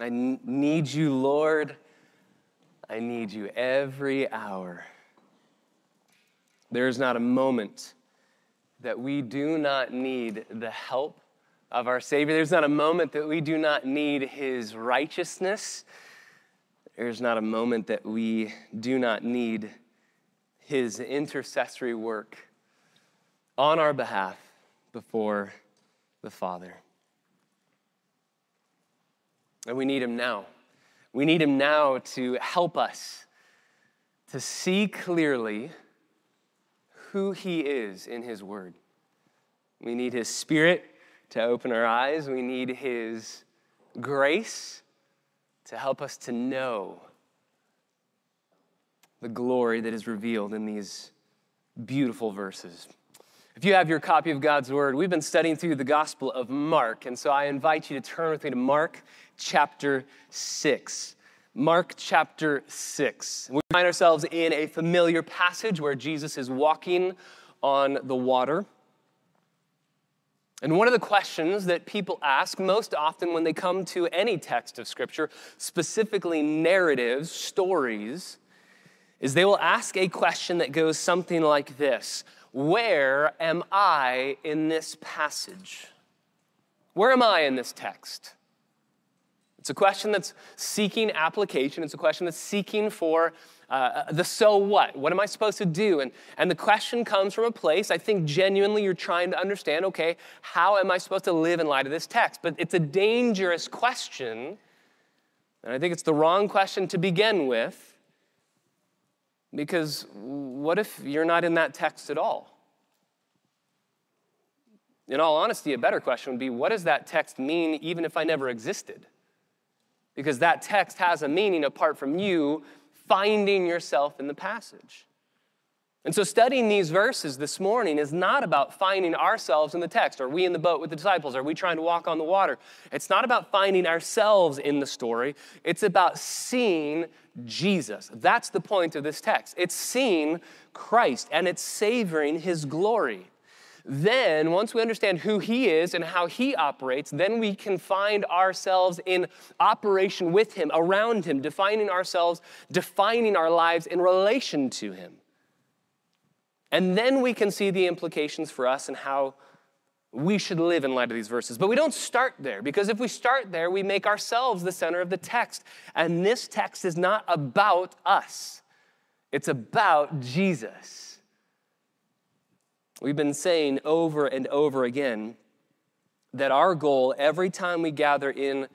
I need you, Lord. I need you every hour. There is not a moment that we do not need the help of our Savior. There's not a moment that we do not need His righteousness. There's not a moment that we do not need His intercessory work on our behalf before the Father. And we need Him now. We need Him now to help us to see clearly who He is in His Word. We need His Spirit to open our eyes. We need His grace to help us to know the glory that is revealed in these beautiful verses. If you have your copy of God's Word, we've been studying through the Gospel of Mark, and so I invite you to turn with me to Mark chapter 6. Mark chapter 6. We find ourselves in a familiar passage where Jesus is walking on the water. And one of the questions that people ask most often when they come to any text of Scripture, specifically narratives, stories, is they will ask a question that goes something like this Where am I in this passage? Where am I in this text? It's a question that's seeking application. It's a question that's seeking for uh, the so what. What am I supposed to do? And, and the question comes from a place, I think genuinely you're trying to understand okay, how am I supposed to live in light of this text? But it's a dangerous question. And I think it's the wrong question to begin with. Because what if you're not in that text at all? In all honesty, a better question would be what does that text mean even if I never existed? Because that text has a meaning apart from you finding yourself in the passage. And so, studying these verses this morning is not about finding ourselves in the text. Are we in the boat with the disciples? Are we trying to walk on the water? It's not about finding ourselves in the story. It's about seeing Jesus. That's the point of this text. It's seeing Christ and it's savoring his glory. Then, once we understand who He is and how He operates, then we can find ourselves in operation with Him, around Him, defining ourselves, defining our lives in relation to Him. And then we can see the implications for us and how we should live in light of these verses. But we don't start there because if we start there, we make ourselves the center of the text. And this text is not about us, it's about Jesus. We've been saying over and over again that our goal every time we gather in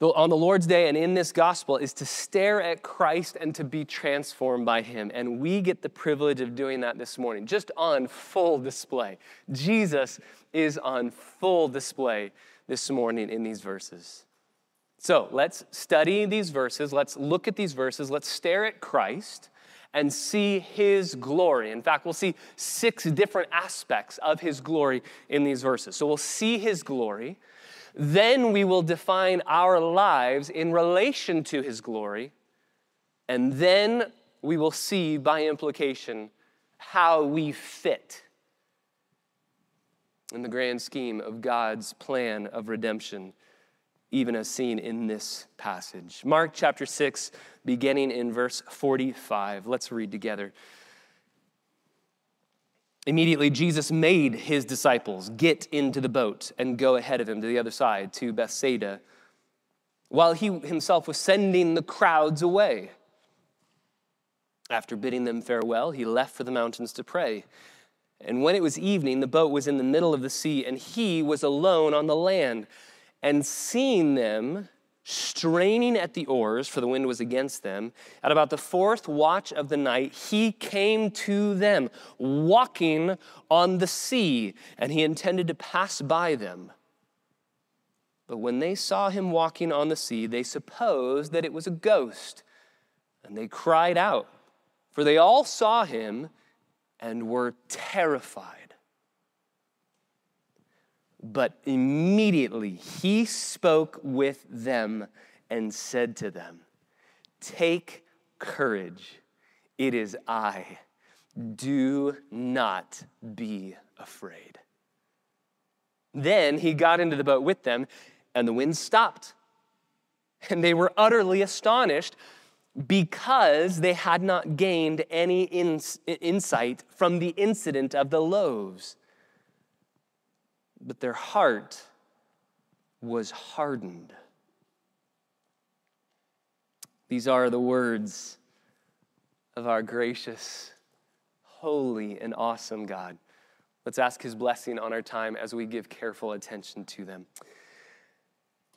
on the Lord's day and in this gospel is to stare at Christ and to be transformed by him. And we get the privilege of doing that this morning, just on full display. Jesus is on full display this morning in these verses. So let's study these verses. Let's look at these verses. Let's stare at Christ and see his glory. In fact, we'll see six different aspects of his glory in these verses. So we'll see his glory. Then we will define our lives in relation to his glory. And then we will see by implication how we fit in the grand scheme of God's plan of redemption even as seen in this passage. Mark chapter 6, beginning in verse 45. Let's read together. Immediately, Jesus made his disciples get into the boat and go ahead of him to the other side, to Bethsaida, while he himself was sending the crowds away. After bidding them farewell, he left for the mountains to pray. And when it was evening, the boat was in the middle of the sea, and he was alone on the land and seeing them straining at the oars, for the wind was against them, at about the fourth watch of the night, he came to them, walking on the sea, and he intended to pass by them. But when they saw him walking on the sea, they supposed that it was a ghost, and they cried out, for they all saw him and were terrified. But immediately he spoke with them and said to them, Take courage, it is I. Do not be afraid. Then he got into the boat with them, and the wind stopped, And they were utterly astonished because they had not gained any ins- insight from the incident of the loaves. But their heart was hardened. These are the words of our gracious, holy, and awesome God. Let's ask his blessing on our time as we give careful attention to them.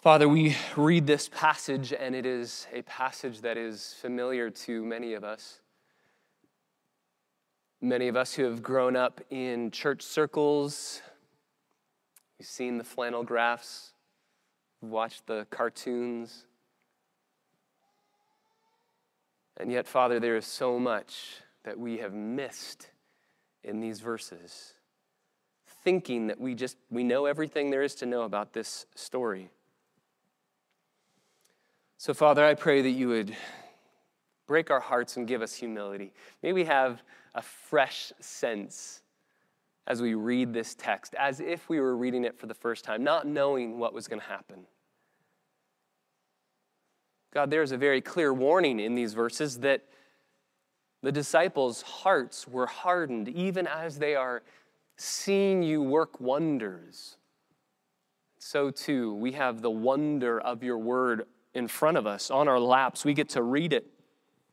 Father, we read this passage, and it is a passage that is familiar to many of us. Many of us who have grown up in church circles, we've seen the flannel graphs, watched the cartoons. And yet, Father, there is so much that we have missed in these verses, thinking that we just we know everything there is to know about this story. So, Father, I pray that you would break our hearts and give us humility. May we have a fresh sense as we read this text, as if we were reading it for the first time, not knowing what was going to happen. God, there's a very clear warning in these verses that the disciples' hearts were hardened even as they are seeing you work wonders. So, too, we have the wonder of your word in front of us on our laps. We get to read it,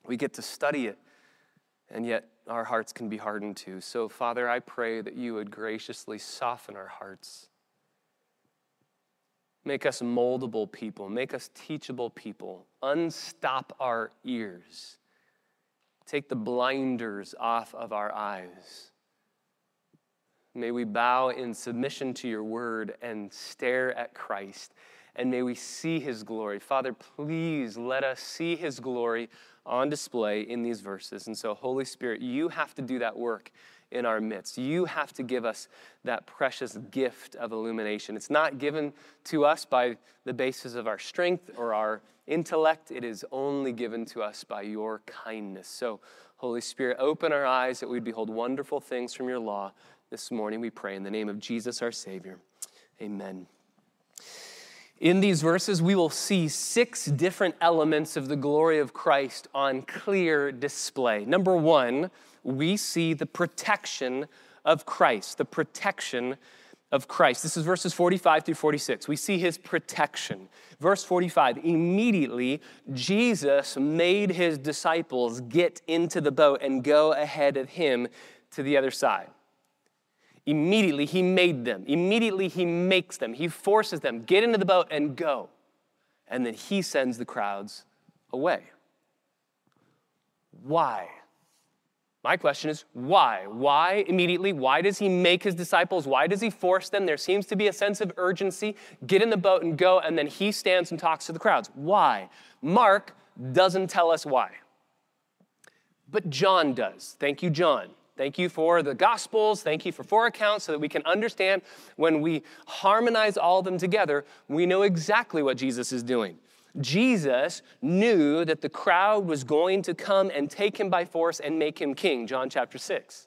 we get to study it, and yet our hearts can be hardened too. So, Father, I pray that you would graciously soften our hearts. Make us moldable people, make us teachable people, unstop our ears, take the blinders off of our eyes. May we bow in submission to your word and stare at Christ and may we see his glory. Father, please let us see his glory on display in these verses. And so, Holy Spirit, you have to do that work in our midst. You have to give us that precious gift of illumination. It's not given to us by the basis of our strength or our intellect, it is only given to us by your kindness. So, Holy Spirit, open our eyes that we'd behold wonderful things from your law. This morning we pray in the name of Jesus our Savior. Amen. In these verses, we will see six different elements of the glory of Christ on clear display. Number one, we see the protection of Christ, the protection of Christ. This is verses 45 through 46. We see his protection. Verse 45 immediately, Jesus made his disciples get into the boat and go ahead of him to the other side. Immediately, he made them. Immediately, he makes them. He forces them, get into the boat and go. And then he sends the crowds away. Why? My question is why? Why immediately? Why does he make his disciples? Why does he force them? There seems to be a sense of urgency. Get in the boat and go, and then he stands and talks to the crowds. Why? Mark doesn't tell us why. But John does. Thank you, John. Thank you for the Gospels. Thank you for four accounts so that we can understand when we harmonize all of them together, we know exactly what Jesus is doing. Jesus knew that the crowd was going to come and take him by force and make him king, John chapter 6.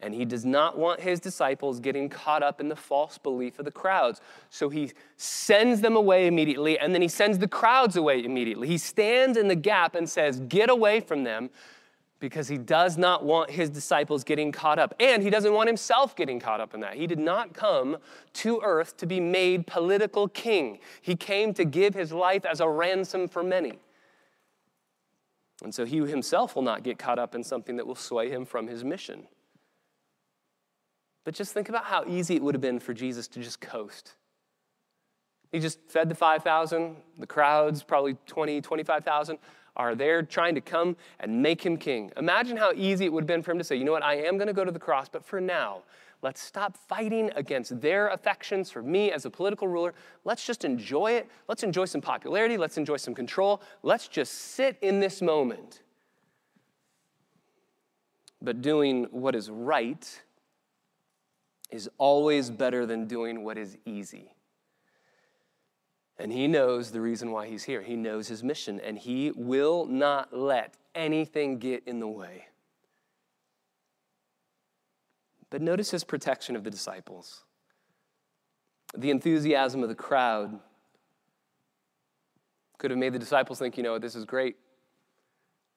And he does not want his disciples getting caught up in the false belief of the crowds. So he sends them away immediately, and then he sends the crowds away immediately. He stands in the gap and says, Get away from them because he does not want his disciples getting caught up. And he doesn't want himself getting caught up in that. He did not come to earth to be made political king, he came to give his life as a ransom for many. And so he himself will not get caught up in something that will sway him from his mission. But just think about how easy it would have been for Jesus to just coast. He just fed the 5,000, the crowds, probably 20, 25,000 are there trying to come and make him king. Imagine how easy it would have been for him to say, you know what, I am going to go to the cross, but for now, let's stop fighting against their affections for me as a political ruler. Let's just enjoy it. Let's enjoy some popularity. Let's enjoy some control. Let's just sit in this moment. But doing what is right is always better than doing what is easy. And he knows the reason why he's here. He knows his mission, and he will not let anything get in the way. But notice his protection of the disciples. The enthusiasm of the crowd Could have made the disciples think, you know, this is great.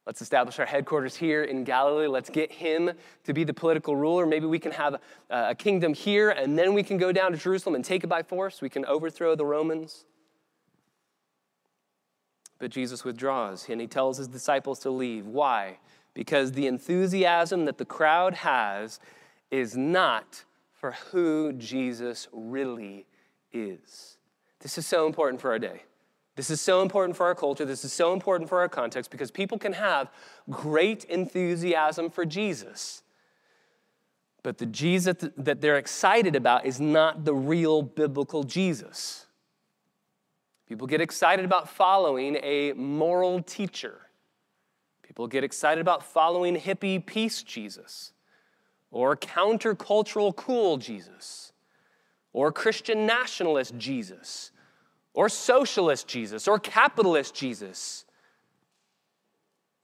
Let's establish our headquarters here in Galilee. Let's get him to be the political ruler. Maybe we can have a, kingdom here, and then we can go down to Jerusalem and take it by force. We can overthrow the Romans. But Jesus withdraws, and he tells his disciples to leave. Why? Because the enthusiasm that the crowd has is not for who Jesus really is. This is so important for our day. This is so important for our culture. This is so important for our context because people can have great enthusiasm for Jesus. But the Jesus that they're excited about is not the real biblical Jesus. People get excited about following a moral teacher. People get excited about following hippie peace Jesus or countercultural cool Jesus or Christian nationalist Jesus or socialist Jesus, or capitalist Jesus,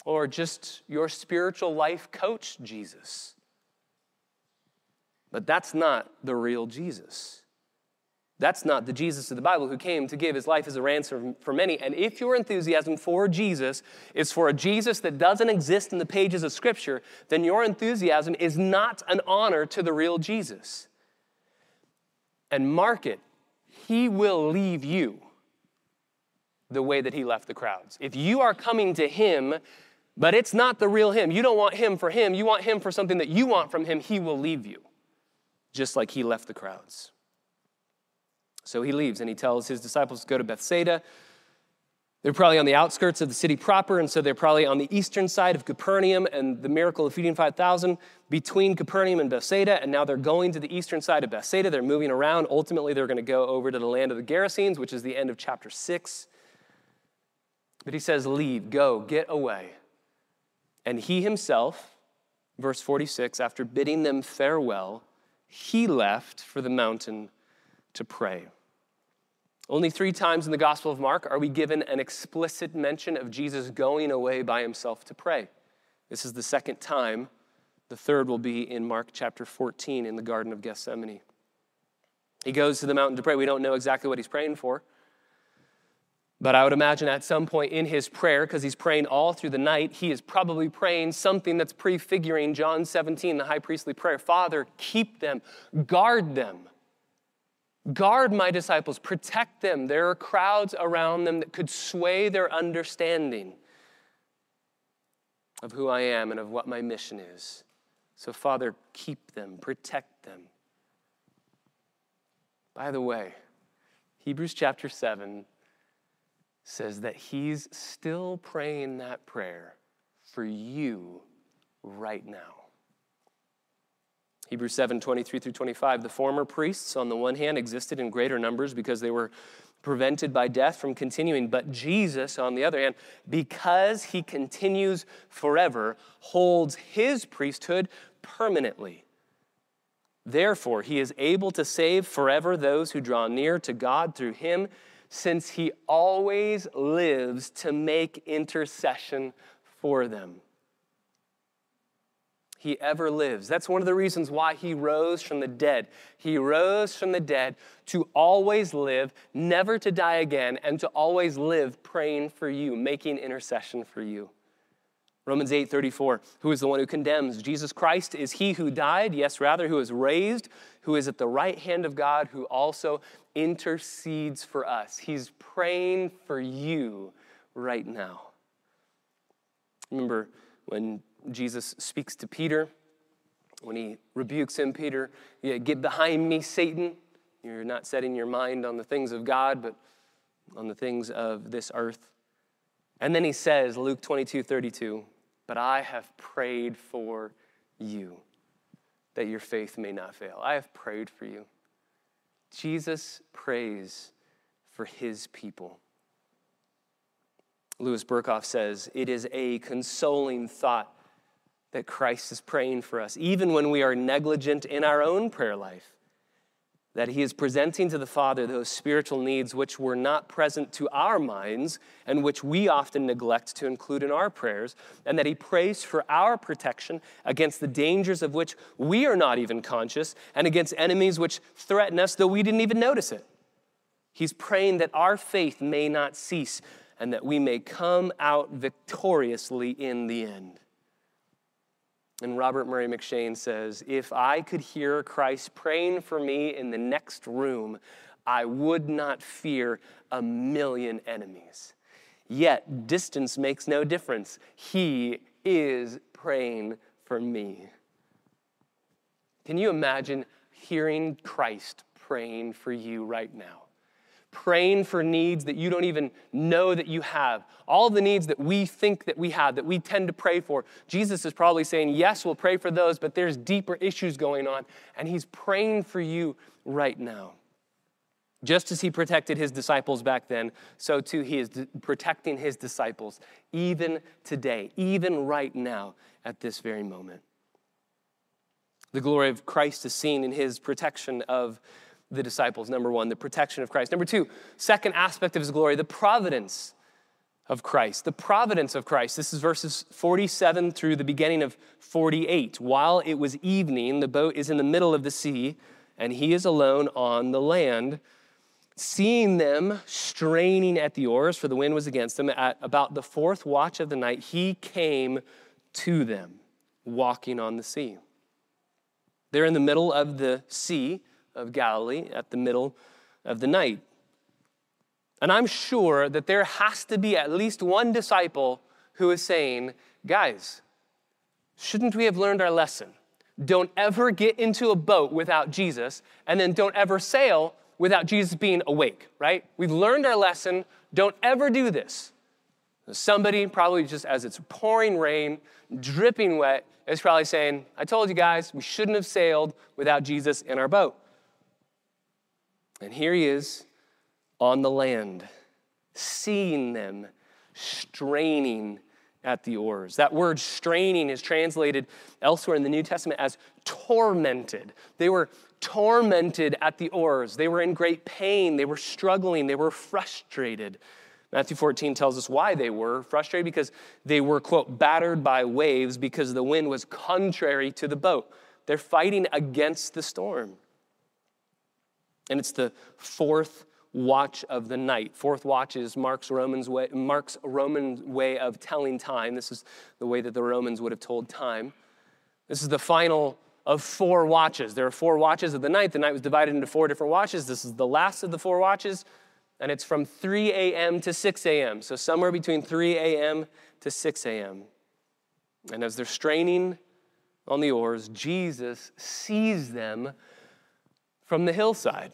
or just your spiritual life coach Jesus. But that's not the real Jesus. That's not the Jesus of the Bible who came to give his life as a ransom for many. And if your enthusiasm for Jesus is for a Jesus that doesn't exist in the pages of Scripture, then your enthusiasm is not an honor to the real Jesus. And mark it he will leave you the way that he left the crowds. If you are coming to him, but it's not the real him, you don't want him for him, you want him for something that you want from him, he will leave you, just like he left the crowds. So he leaves and he tells his disciples to go to Bethsaida. They're probably on the outskirts of the city proper, and so they're probably on the eastern side of Capernaum and the miracle of feeding 5,000 between Capernaum and Bethsaida. And now they're going to the eastern side of Bethsaida. They're moving around. Ultimately, they're going to go over to the land of the Gerasenes, which is the end of chapter 6. But he says, Leave, go, get away. And he himself, verse 46, after bidding them farewell, he left for the mountain to pray. Only three times in the Gospel of Mark are we given an explicit mention of Jesus going away by himself to pray. This is the second time. The third will be in Mark chapter 14 in the Garden of Gethsemane. He goes to the mountain to pray. We don't know exactly what he's praying for. But I would imagine at some point in his prayer, because he's praying all through the night, he is probably praying something that's prefiguring John 17, the high priestly prayer Father, keep them, guard them. Guard my disciples, protect them. There are crowds around them that could sway their understanding of who I am and of what my mission is. So, Father, keep them, protect them. By the way, Hebrews chapter 7 says that he's still praying that prayer for you right now. Hebrews 7 23 through 25. The former priests, on the one hand, existed in greater numbers because they were prevented by death from continuing. But Jesus, on the other hand, because he continues forever, holds his priesthood permanently. Therefore, he is able to save forever those who draw near to God through him since he always lives to make intercession for them. He ever lives. That's one of the reasons why he rose from the dead. He rose from the dead to always live, never to die again, and to always live praying for you, making intercession for you. Romans 8 34, who is the one who condemns? Jesus Christ is he who died, yes, rather, who is raised, who is at the right hand of God, who also intercedes for us. He's praying for you right now. Remember when Jesus speaks to Peter, when he rebukes him, Peter, yeah, get behind me, Satan. You're not setting your mind on the things of God, but on the things of this earth. And then he says, Luke 22 32, but I have prayed for you that your faith may not fail. I have prayed for you. Jesus prays for his people. Louis Berkhof says, It is a consoling thought that Christ is praying for us, even when we are negligent in our own prayer life that he is presenting to the Father those spiritual needs which were not present to our minds and which we often neglect to include in our prayers, and that he prays for our protection against the dangers of which we are not even conscious and against enemies which threaten us though we didn't even notice it. He's praying that our faith may not cease. and that we may come out victoriously in the end. And Robert Murray M'Cheyne says, If I could hear Christ praying for me in the next room, I would not fear a million enemies. Yet distance makes no difference. He is praying for me. Can you imagine hearing Christ praying for you right now? Praying for needs that you don't even know that you have. All the needs that we think that we have, that we tend to pray for. Jesus is probably saying, Yes, we'll pray for those, but there's deeper issues going on. And He's praying for you right now. Just as he protected his disciples back then, so too he is protecting his disciples even today, even right now at this very moment. The glory of Christ is seen in his protection of the disciples. Number one, the protection of Christ. Number two, second aspect of his glory, the providence of Christ. The providence of Christ. This is verses 47 through the beginning of 48. While it was evening, the boat is in the middle of the sea, and he is alone on the land. Seeing them straining at the oars, for the wind was against them, at about the fourth watch of the night, he came to them, walking on the sea. They're in the middle of the Sea of Galilee at the middle of the night. And I'm sure that there has to be at least one disciple who is saying, Guys, shouldn't we have learned our lesson? Don't ever get into a boat without Jesus, and then don't ever sail without Jesus being awake, right? We've learned our lesson. Don't ever do this. Somebody, probably just as it's pouring rain, dripping wet, is probably saying, I told you guys, we shouldn't have sailed without Jesus in our boat. And here he is on the land, seeing them straining at the oars. That word straining is translated elsewhere in the New Testament as tormented. They were tormented at the oars. They were in great pain. They were struggling. They were frustrated. Matthew 14 tells us why they were frustrated because they were, quote, battered by waves because the wind was contrary to the boat. They're fighting against the storm. And it's the fourth watch of the night. Fourth watch is Mark's, Romans way, Mark's Roman way of telling time. This is the way that the Romans would have told time. This is the final of four watches. There are four watches of the night. The night was divided into four different watches. This is the last of the four watches, and it's from 3 a.m. to 6 a.m. So somewhere between 3 a.m. to 6 a.m. And as they're straining on the oars, Jesus sees them from the hillside.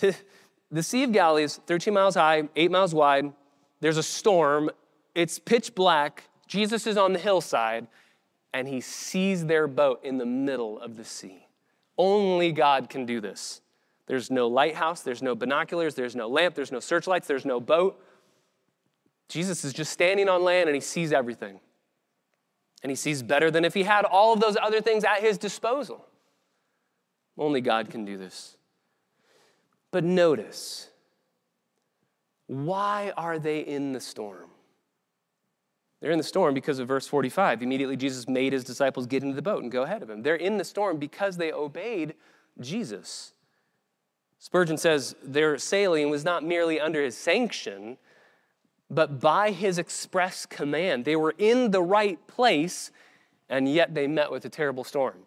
the Sea of Galilee is 13 miles high, 8 miles wide. There's a storm. It's pitch black. Jesus is on the hillside, and he sees their boat in the middle of the sea. Only God can do this. There's no lighthouse, there's no binoculars, there's no lamp, there's no searchlights, there's no boat. Jesus is just standing on land and he sees everything. And he sees better than if he had all of those other things at his disposal. Only God can do this. But notice, why are they in the storm? They're in the storm because of verse 45. Immediately, Jesus made his disciples get into the boat and go ahead of him. They're in the storm because they obeyed Jesus. Spurgeon says their sailing was not merely under his sanction, but by his express command. They were in the right place, and yet they met with a terrible storm.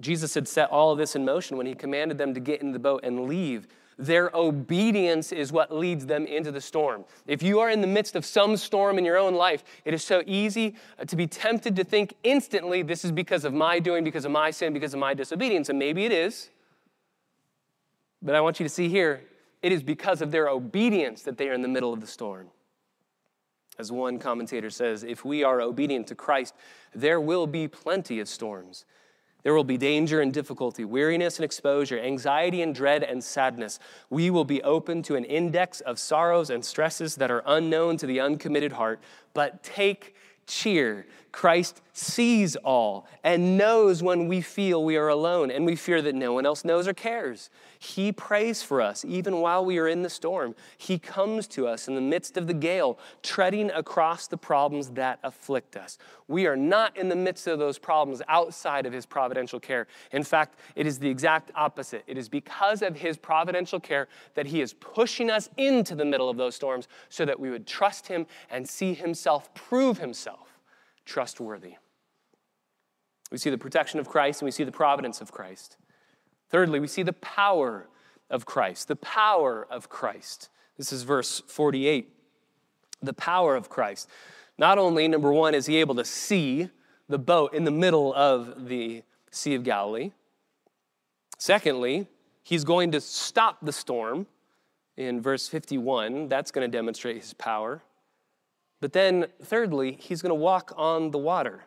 Jesus had set all of this in motion when he commanded them to get in the boat and leave. Their obedience is what leads them into the storm. If you are in the midst of some storm in your own life, it is so easy uh, to be tempted to think instantly, this is because of my doing, because of my sin, because of my disobedience. And maybe it is. But I want you to see here, it is because of their obedience that they are in the middle of the storm. As one commentator says, if we are obedient to Christ, there will be plenty of storms. There will be danger and difficulty, weariness and exposure, anxiety and dread and sadness. We will be open to an index of sorrows and stresses that are unknown to the uncommitted heart. But take cheer. Christ sees all and knows when we feel we are alone and we fear that no one else knows or cares. He prays for us even while we are in the storm. He comes to us in the midst of the gale, treading across the problems that afflict us. We are not in the midst of those problems outside of His providential care. In fact, it is the exact opposite. It is because of His providential care that He is pushing us into the middle of those storms so that we would trust Him and see Himself prove Himself trustworthy. We see the protection of Christ and we see the providence of Christ. Thirdly, we see the power of Christ. The power of Christ. This is verse 48. The power of Christ. Not only, number one, is he able to see the boat in the middle of the Sea of Galilee, secondly, he's going to stop the storm in verse 51. That's going to demonstrate his power. But then, thirdly, he's going to walk on the water.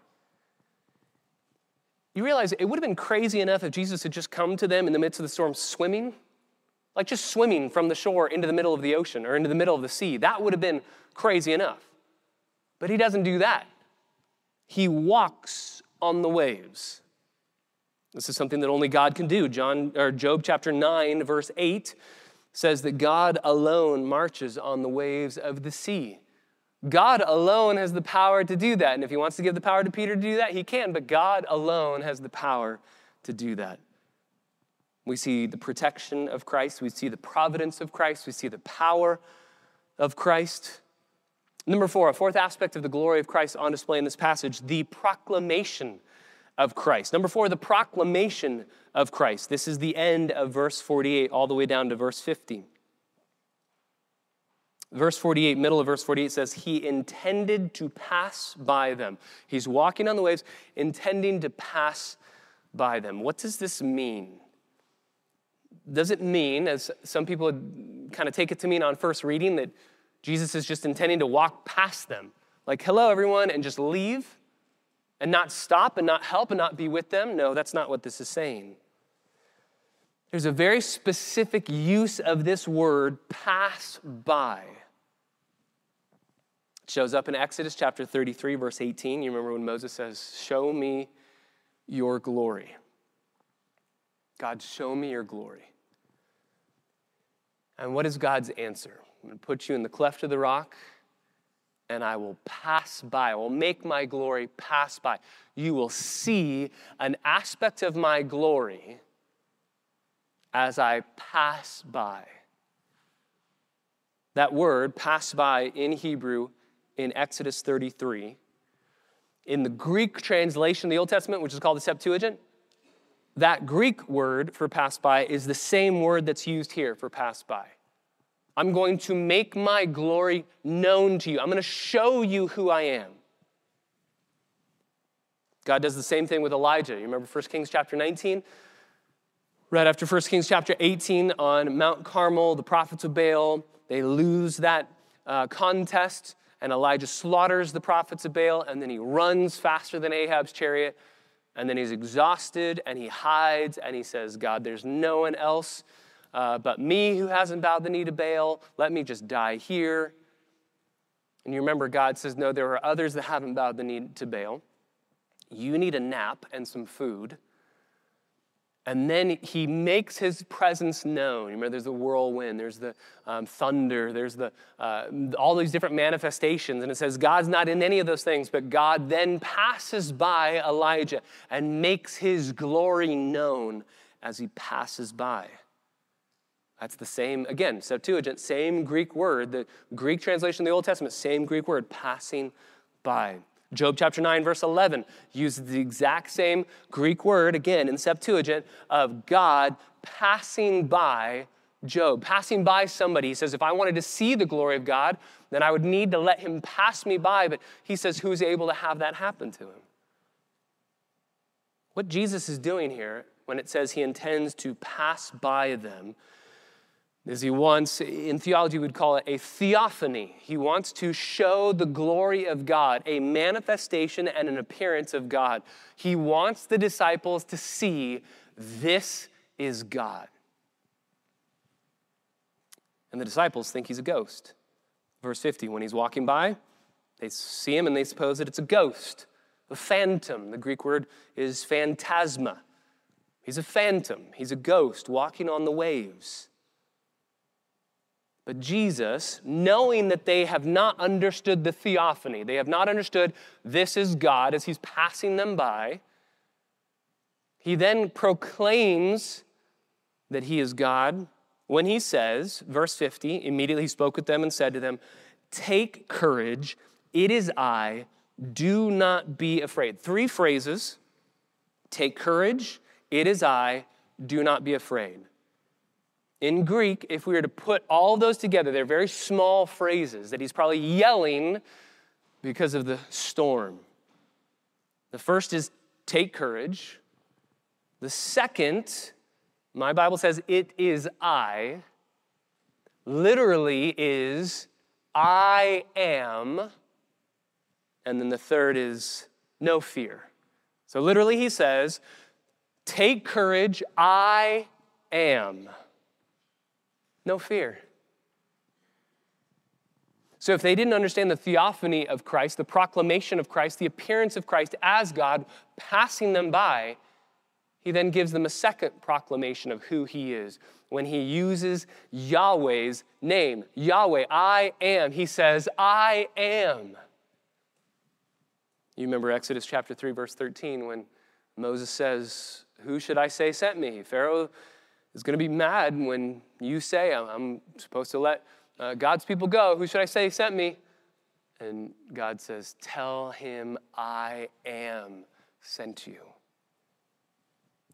You realize it would have been crazy enough if Jesus had just come to them in the midst of the storm swimming, like just swimming from the shore into the middle of the ocean or into the middle of the sea. That would have been crazy enough. But he doesn't do that. He walks on the waves. This is something that only God can do. John or Job chapter 9 verse 8 says that God alone marches on the waves of the sea. God alone has the power to do that. And if he wants to give the power to Peter to do that, he can, but God alone has the power to do that. We see the protection of Christ, we see the providence of Christ, we see the power of Christ. Number four, a fourth aspect of the glory of Christ on display in this passage, the proclamation of Christ. Number four, the proclamation of Christ. This is the end of verse 48 all the way down to verse 50. Verse 48, middle of verse 48 says, He intended to pass by them. He's walking on the waves, intending to pass by them. What does this mean? Does it mean, as some people kind of take it to mean on first reading, that Jesus is just intending to walk past them? Like, hello, everyone, and just leave and not stop and not help and not be with them? No, that's not what this is saying. There's a very specific use of this word, pass by. It shows up in Exodus chapter 33, verse 18. You remember when Moses says, Show me your glory. God, show me your glory. And what is God's answer? I'm going to put you in the cleft of the rock, and I will pass by. I will make my glory pass by. You will see an aspect of my glory as I pass by. That word, pass by, in Hebrew in Exodus 33. In the Greek translation of the Old Testament, which is called the Septuagint, that Greek word for pass by is the same word that's used here for pass by. I'm going to make my glory known to you. I'm going to show you who I am. God does the same thing with Elijah. You remember 1 Kings chapter 19? Right after 1 Kings chapter 18 on Mount Carmel, the prophets of Baal, they lose that uh, contest, and Elijah slaughters the prophets of Baal, and then he runs faster than Ahab's chariot, and then he's exhausted, and he hides, and he says, God, there's no one else uh, but me who hasn't bowed the knee to Baal. Let me just die here. And you remember, God says, No, there are others that haven't bowed the knee to Baal. You need a nap and some food. And then he makes his presence known. Remember, there's the whirlwind, there's the um, thunder, there's the, uh, all these different manifestations. And it says God's not in any of those things, but God then passes by Elijah and makes his glory known as he passes by. That's the same, again, Septuagint, same Greek word, the Greek translation of the Old Testament, same Greek word, passing by. Job chapter 9, verse 11 uses the exact same Greek word, again in Septuagint, of God passing by Job, passing by somebody. He says, if I wanted to see the glory of God, then I would need to let him pass me by. But he says, who's able to have that happen to him? What Jesus is doing here when it says he intends to pass by them is he wants, in theology, we'd call it a theophany. He wants to show the glory of God, a manifestation and an appearance of God. He wants the disciples to see this is God. And the disciples think he's a ghost. Verse 50 when he's walking by, they see him and they suppose that it's a ghost. a phantom. The Greek word is phantasma. He's a phantom, he's a ghost walking on the waves. But Jesus, knowing that they have not understood the theophany, they have not understood this is God as he's passing them by, he then proclaims that he is God when he says, verse 50, immediately he spoke with them and said to them, Take courage, it is I, do not be afraid. Three phrases. Take courage, it is I, do not be afraid. In Greek, if we were to put all those together, they're very small phrases that he's probably yelling because of the storm. The first is take courage. The second, my Bible says, it is I, literally is I am. And then the third is no fear. So literally, he says, take courage, I am. No fear. So, if they didn't understand the theophany of Christ, the proclamation of Christ, the appearance of Christ as God passing them by, he then gives them a second proclamation of who he is. When he uses Yahweh's name, Yahweh, I am, he says, I am. You remember Exodus chapter 3, verse 13, when Moses says, Who should I say sent me? Pharaoh is going to be mad when you say, I'm supposed to let uh, God's people go. Who should I say sent me? And God says, Tell him I am sent you.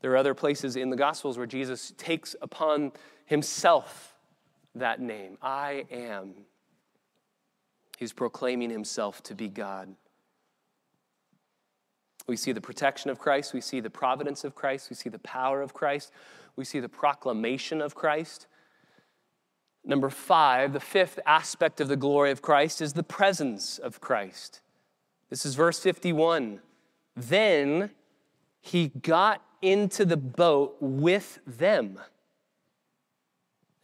There are other places in the Gospels where Jesus takes upon himself that name I am. He's proclaiming himself to be God. We see the protection of Christ, we see the providence of Christ, we see the power of Christ, we see the proclamation of Christ. Number five, the fifth aspect of the glory of Christ is the presence of Christ. This is verse 51. Then he got into the boat with them.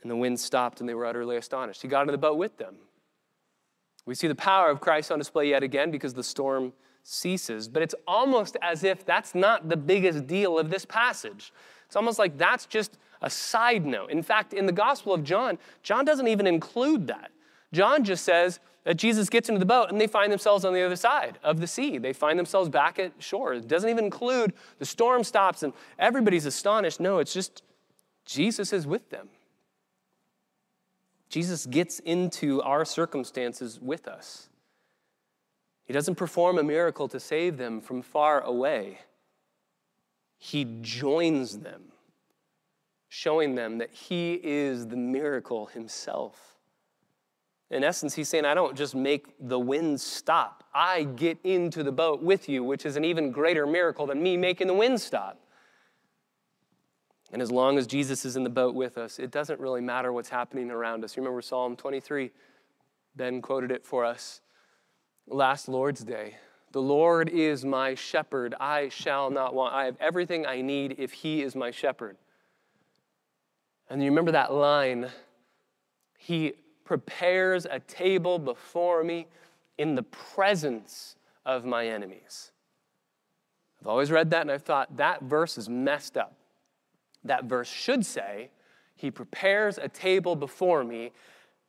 And the wind stopped and they were utterly astonished. He got into the boat with them. We see the power of Christ on display yet again because the storm ceases. But it's almost as if that's not the biggest deal of this passage. It's almost like that's just a side note. In fact, in the Gospel of John, John doesn't even include that. John just says that Jesus gets into the boat and they find themselves on the other side of the sea. They find themselves back at shore. It doesn't even include the storm stops and everybody's astonished. No, it's just Jesus is with them. Jesus gets into our circumstances with us. He doesn't perform a miracle to save them from far away. He joins them, showing them that He is the miracle Himself. In essence, He's saying, I don't just make the wind stop, I get into the boat with you, which is an even greater miracle than me making the wind stop. And as long as Jesus is in the boat with us, it doesn't really matter what's happening around us. You remember Psalm 23? Ben quoted it for us last Lord's Day. The Lord is my shepherd, I shall not want. I have everything I need if He is my shepherd. And you remember that line He prepares a table before me in the presence of my enemies. I've always read that and I've thought that verse is messed up. That verse should say, He prepares a table before me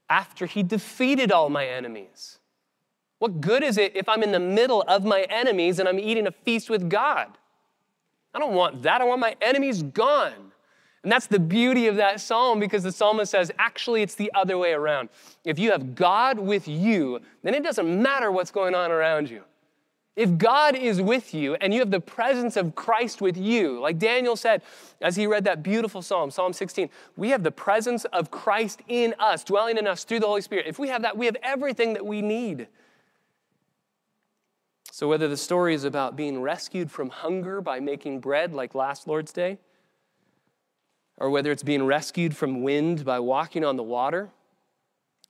after He defeated all my enemies. What good is it if I'm in the middle of my enemies and I'm eating a feast with God? I don't want that. I want my enemies gone. And that's the beauty of that psalm because the psalmist says, actually, it's the other way around. If you have God with you, then it doesn't matter what's going on around you. If God is with you and you have the presence of Christ with you, like Daniel said as he read that beautiful psalm, Psalm 16, we have the presence of Christ in us, dwelling in us through the Holy Spirit. If we have that, we have everything that we need. So, whether the story is about being rescued from hunger by making bread like last Lord's Day, or whether it's being rescued from wind by walking on the water,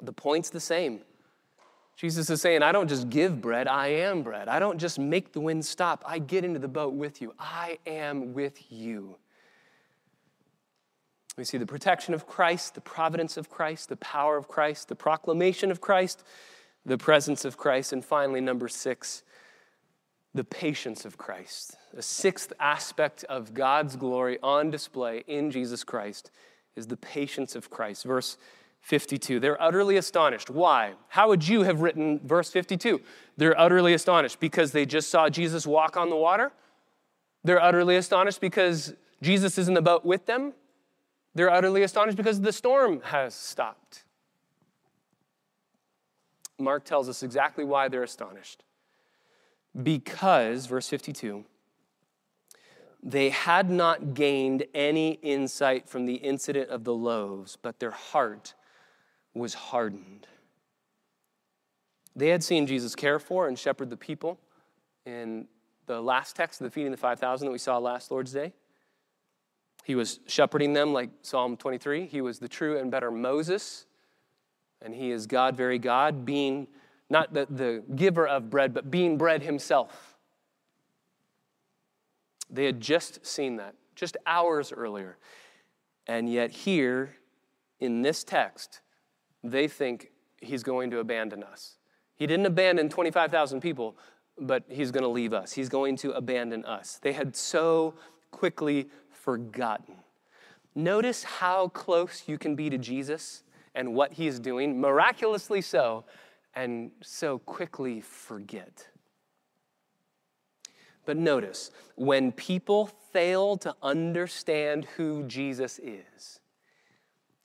the point's the same. Jesus is saying, I don't just give bread, I am bread. I don't just make the wind stop, I get into the boat with you. I am with you. We see the protection of Christ, the providence of Christ, the power of Christ, the proclamation of Christ, the presence of Christ, and finally, number six, the patience of Christ. The sixth aspect of God's glory on display in Jesus Christ is the patience of Christ. Verse 52. They're utterly astonished. Why? How would you have written verse 52? They're utterly astonished because they just saw Jesus walk on the water. They're utterly astonished because Jesus is in the boat with them. They're utterly astonished because the storm has stopped. Mark tells us exactly why they're astonished. Because, verse 52, they had not gained any insight from the incident of the loaves, but their heart was hardened. They had seen Jesus care for and shepherd the people in the last text of the feeding of the 5,000 that we saw last Lord's Day. He was shepherding them like Psalm 23. He was the true and better Moses, and he is God, very God, being not the, the giver of bread, but being bread himself. They had just seen that, just hours earlier. And yet, here in this text, they think he's going to abandon us. He didn't abandon 25,000 people, but he's going to leave us. He's going to abandon us. They had so quickly forgotten. Notice how close you can be to Jesus and what he's doing, miraculously so, and so quickly forget. But notice, when people fail to understand who Jesus is,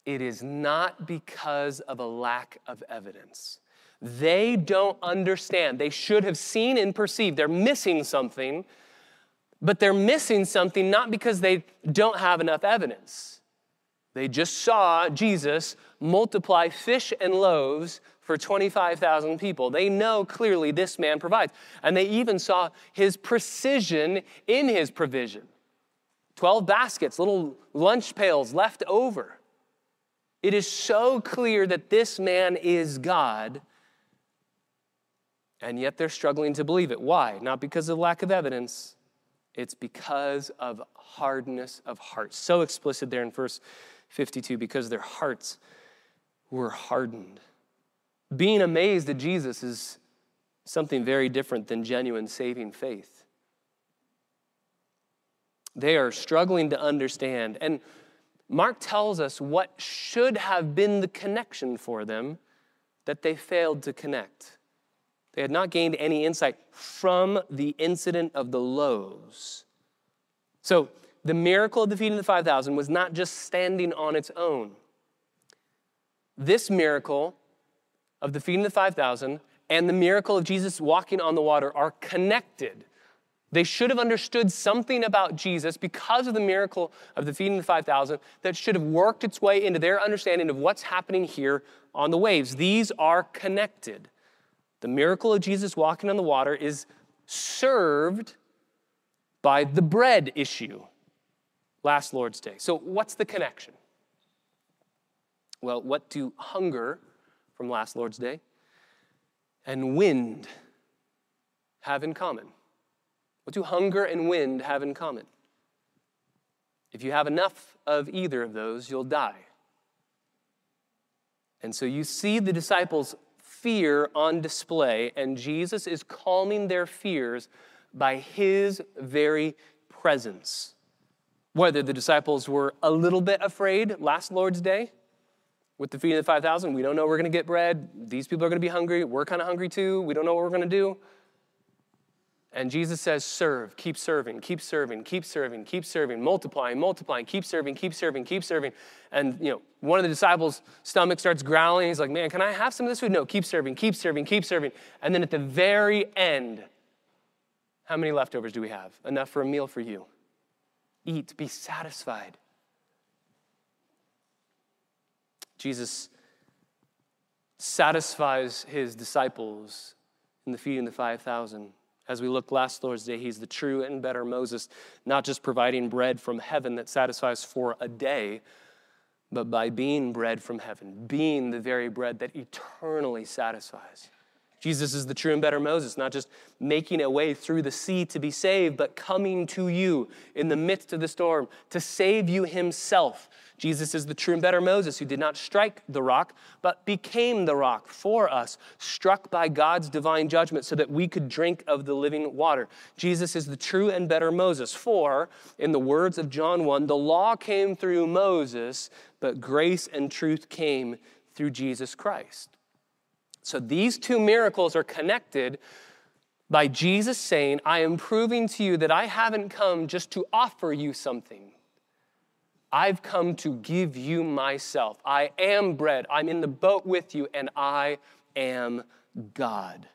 it is not because of a lack of evidence. They don't understand. They should have seen and perceived. They're missing something, but they're missing something not because they don't have enough evidence. They just saw Jesus multiply fish and loaves for 25,000 people. They know clearly this man provides. And they even saw his precision in his provision 12 baskets, little lunch pails left over. It is so clear that this man is God, and yet they're struggling to believe it. Why? Not because of lack of evidence, it's because of hardness of heart. So explicit there in verse 52 because their hearts were hardened. Being amazed at Jesus is something very different than genuine saving faith. They are struggling to understand. And Mark tells us what should have been the connection for them that they failed to connect. They had not gained any insight from the incident of the loaves. So, the miracle of the feeding of the 5,000 was not just standing on its own. This miracle of the feeding of the 5,000 and the miracle of Jesus walking on the water are connected. They should have understood something about Jesus because of the miracle of the feeding of the 5,000 that should have worked its way into their understanding of what's happening here on the waves. These are connected. The miracle of Jesus walking on the water is served by the bread issue last Lord's Day. So, what's the connection? Well, what do hunger from last Lord's Day and wind have in common? What do hunger and wind have in common? If you have enough of either of those, you'll die. And so you see the disciples' fear on display, and Jesus is calming their fears by his very presence. Whether the disciples were a little bit afraid last Lord's Day with the feeding of the 5,000, we don't know we're going to get bread. These people are going to be hungry. We're kind of hungry too. We don't know what we're going to do. And Jesus says, serve, keep serving, keep serving, keep serving, keep serving, multiplying, multiplying, keep serving, keep serving, keep serving. And, you know, one of the disciples' stomach starts growling. He's like, man, can I have some of this food? No, keep serving, keep serving, keep serving. And then at the very end, how many leftovers do we have? Enough for a meal for you. Eat, be satisfied. Jesus satisfies his disciples in the feeding the 5,000 as we looked last Lord's Day, he's the true and better Moses, not just providing bread from heaven that satisfies for a day, but by being bread from heaven, being the very bread that eternally satisfies. Jesus is the true and better Moses, not just making a way through the sea to be saved, but coming to you in the midst of the storm to save you himself. Jesus is the true and better Moses who did not strike the rock, but became the rock for us, struck by God's divine judgment so that we could drink of the living water. Jesus is the true and better Moses. For, in the words of John 1, the law came through Moses, but grace and truth came through Jesus Christ. So these two miracles are connected by Jesus saying, I am proving to you that I haven't come just to offer you something. I've come to give you myself. I am bread. I'm in the boat with you, and I am God.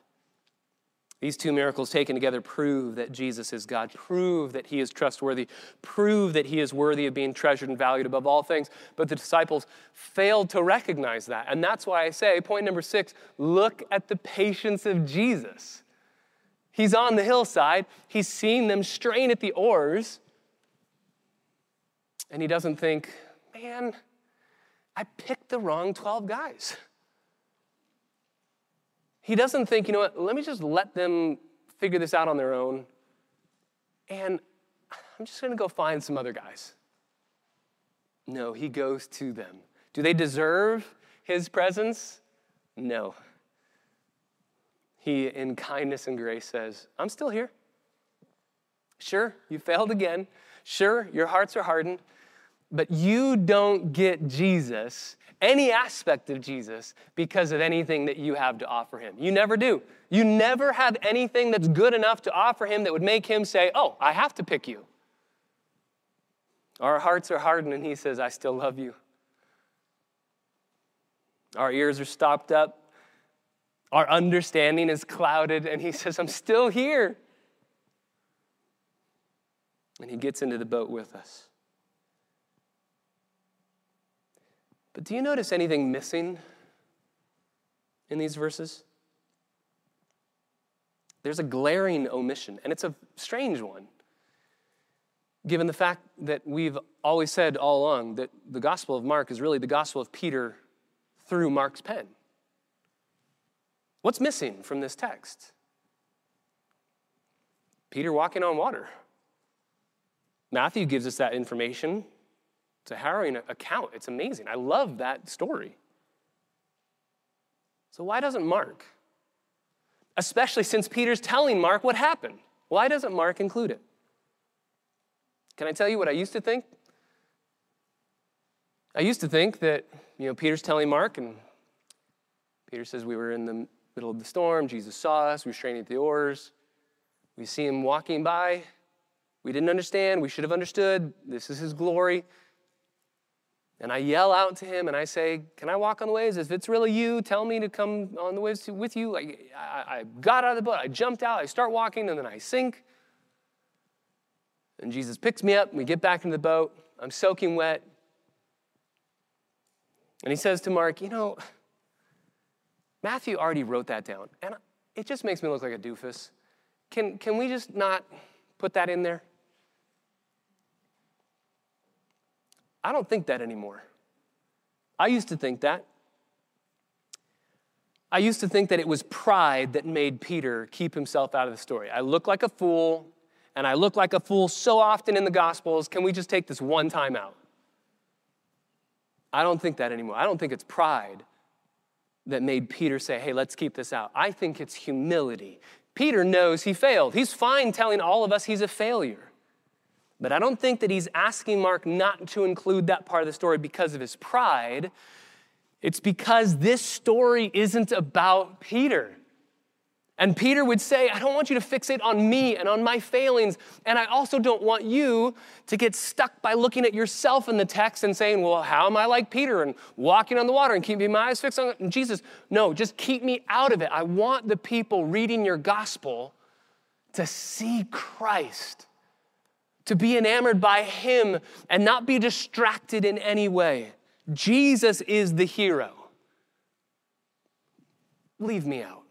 These two miracles taken together prove that Jesus is God, prove that he is trustworthy, prove that he is worthy of being treasured and valued above all things. But the disciples failed to recognize that. And that's why I say, point number six look at the patience of Jesus. He's on the hillside, he's seeing them strain at the oars, and he doesn't think, man, I picked the wrong 12 guys. He doesn't think, you know what, let me just let them figure this out on their own. And I'm just to go find some other guys. No, he goes to them. Do they deserve his presence? No. He, in kindness and grace, says, I'm still here. Sure, you failed again. Sure, your hearts are hardened. But you don't get Jesus any aspect of Jesus because of anything that you have to offer him. You never do. You never have anything that's good enough to offer him that would make him say, Oh, I have to pick you. Our hearts are hardened, and he says, I still love you. Our ears are stopped up. Our understanding is clouded, and he says, I'm still here. And he gets into the boat with us. But do you notice anything missing in these verses? There's a glaring omission, and it's a strange one, given the fact that we've always said all along that the Gospel of Mark is really the Gospel of Peter through Mark's pen. What's missing from this text? Peter walking on water. Matthew gives us that information it's a harrowing account. It's amazing. I love that story. So, why doesn't Mark? Especially since Peter's telling Mark what happened. Why doesn't Mark include it? Can I tell you what I used to think? I used to think that, you know, Peter's telling Mark, and Peter says we were in the middle of the storm. Jesus saw us. We were straining at the oars. We see him walking by. We didn't understand. We should have understood. This is his glory. And I yell out to him and I say, Can I walk on the waves? If it's really you, tell me to come on the waves with you. Like, I, I got out of the boat, I jumped out, I start walking, and then I sink. And Jesus picks me up, and we get back into the boat. I'm soaking wet. And he says to Mark, You know, Matthew already wrote that down, and it just makes me look like a doofus. Can, can we just not put that in there? I don't think that anymore. I used to think that. I used to think that it was pride that made Peter keep himself out of the story. I look like a fool, and I look like a fool so often in the Gospels. Can we just take this one time out? I don't think that anymore. I don't think it's pride that made Peter say, hey, let's keep this out. I think it's humility. Peter knows he failed. He's fine telling all of us he's a failure. But I don't think that he's asking Mark not to include that part of the story because of his pride. It's because this story isn't about Peter. And Peter would say, I don't want you to fixate on me and on my failings. And I also don't want you to get stuck by looking at yourself in the text and saying, Well, how am I like Peter and walking on the water and keeping my eyes fixed on Jesus? No, just keep me out of it. I want the people reading your gospel to see Christ to be enamored by Him and not be distracted in any way. Jesus is the hero. Leave me out.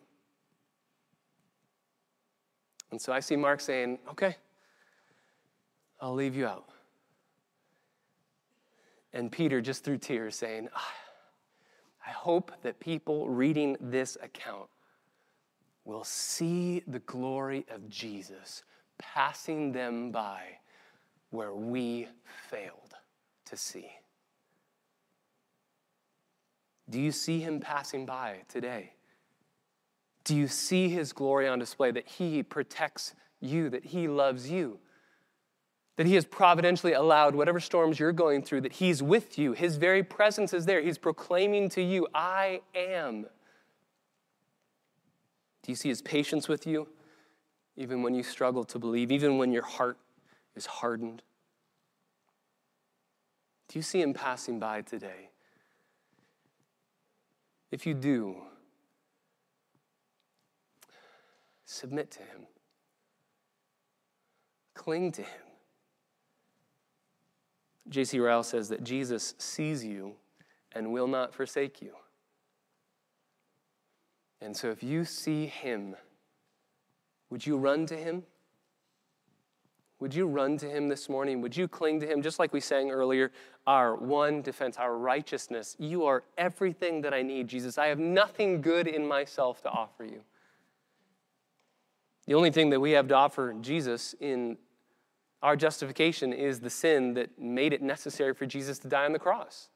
And so I see Mark saying, okay, I'll leave you out. And Peter, just through tears, saying, ah, I hope that people reading this account will see the glory of Jesus passing them by where we failed to see. Do you see him passing by today? Do you see his glory on display that he protects you, that he loves you? That he has providentially allowed whatever storms you're going through, that he's with you. His very presence is there. He's proclaiming to you, I am. Do you see his patience with you, even when you struggle to believe, even when your heart is hardened? Do you see him passing by today? If you do, submit to him, cling to him. J.C. Ryle says that Jesus sees you and will not forsake you. And so if you see him, would you run to him? Would you run to him this morning? Would you cling to him? Just like we sang earlier, our one defense, our righteousness. You are everything that I need, Jesus. I have nothing good in myself to offer you. The only thing that we have to offer Jesus in our justification is the sin that made it necessary for Jesus to die on the cross.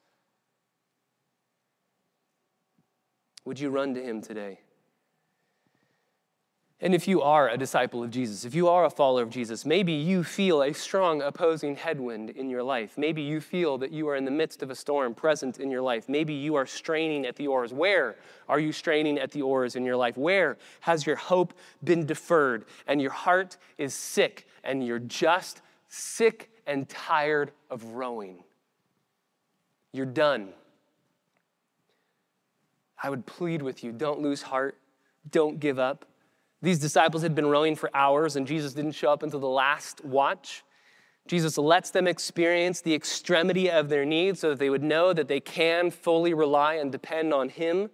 Would you run to him today? And if you are a disciple of Jesus, if you are a follower of Jesus, maybe you feel a strong opposing headwind in your life. Maybe you feel that you are in the midst of a storm present in your life. Maybe you are straining at the oars. Where are you straining at the oars in your life? Where has your hope been deferred and your heart is sick and you're just sick and tired of rowing? You're done. I would plead with you don't lose heart, don't give up. These disciples had been rowing for hours, and Jesus didn't show up until the last watch. Jesus lets them experience the extremity of their needs so that they would know that they can fully rely and depend on Him.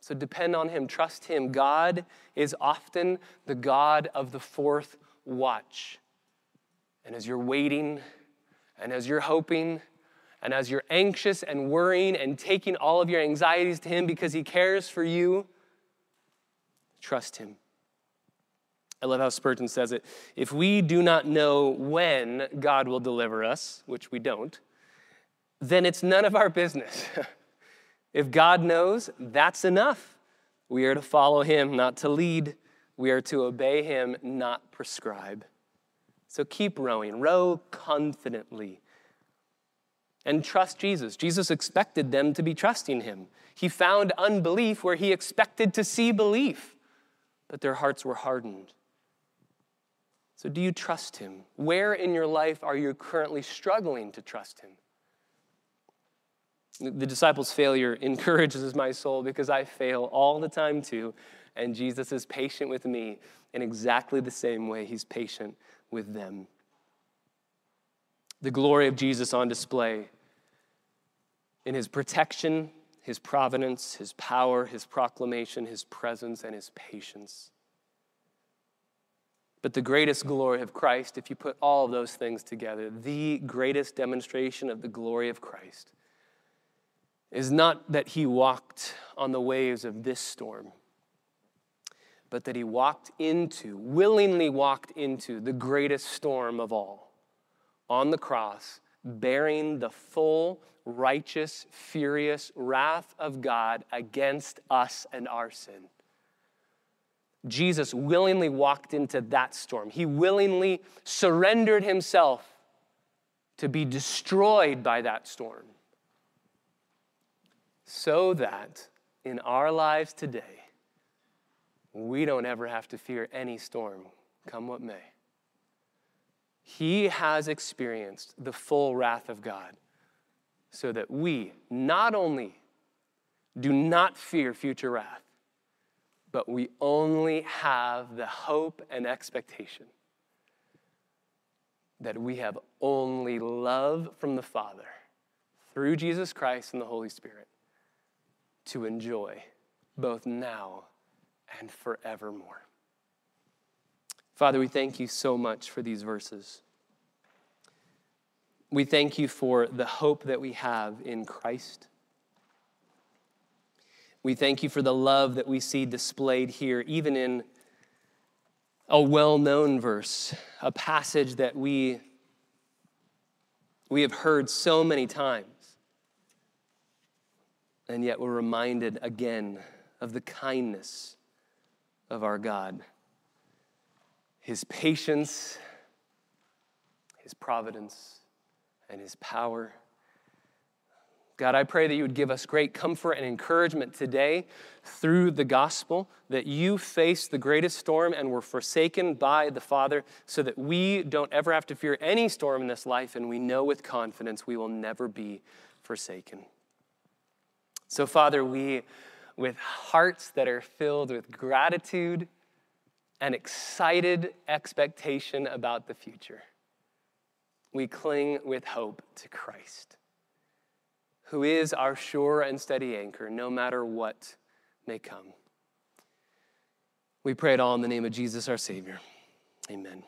So depend on Him, trust Him. God is often the God of the fourth watch. And as you're waiting, and as you're hoping, and as you're anxious and worrying and taking all of your anxieties to Him because He cares for you, Trust him. I love how Spurgeon says it. If we do not know when God will deliver us, which we don't, then it's none of our business. if God knows, that's enough. We are to follow him, not to lead. We are to obey him, not prescribe. So keep rowing, row confidently. And trust Jesus. Jesus expected them to be trusting him. He found unbelief where he expected to see belief but their hearts were hardened. So, do you trust him? Where in your life are you currently struggling to trust him? The disciples' failure encourages my soul because I fail all the time too, and Jesus is patient with me in exactly the same way he's patient with them. The glory of Jesus on display in his protection his providence, his power, his proclamation, his presence, and his patience. But the greatest glory of Christ, if you put all of those things together, the greatest demonstration of the glory of Christ is not that he walked on the waves of this storm, but that he walked into, willingly walked into the greatest storm of all on the cross, bearing the full righteous, furious wrath of God against us and our sin. Jesus willingly walked into that storm. He willingly surrendered himself to be destroyed by that storm. So that in our lives today, we don't ever have to fear any storm, come what may. He has experienced the full wrath of God so that we not only do not fear future wrath, but we only have the hope and expectation that we have only love from the Father through Jesus Christ and the Holy Spirit to enjoy both now and forevermore. Father, we thank you so much for these verses. We thank you for the hope that we have in Christ. We thank you for the love that we see displayed here, even in a well known verse, a passage that we, we have heard so many times. And yet we're reminded again of the kindness of our God, His patience, His providence, and His power. God, I pray that you would give us great comfort and encouragement today through the gospel, that you faced the greatest storm and were forsaken by the Father, so that we don't ever have to fear any storm in this life, and we know with confidence we will never be forsaken. So, Father, we, with hearts that are filled with gratitude and excited expectation about the future, we cling with hope to Christ who is our sure and steady anchor, no matter what may come. We pray it all in the name of Jesus, our Savior. Amen.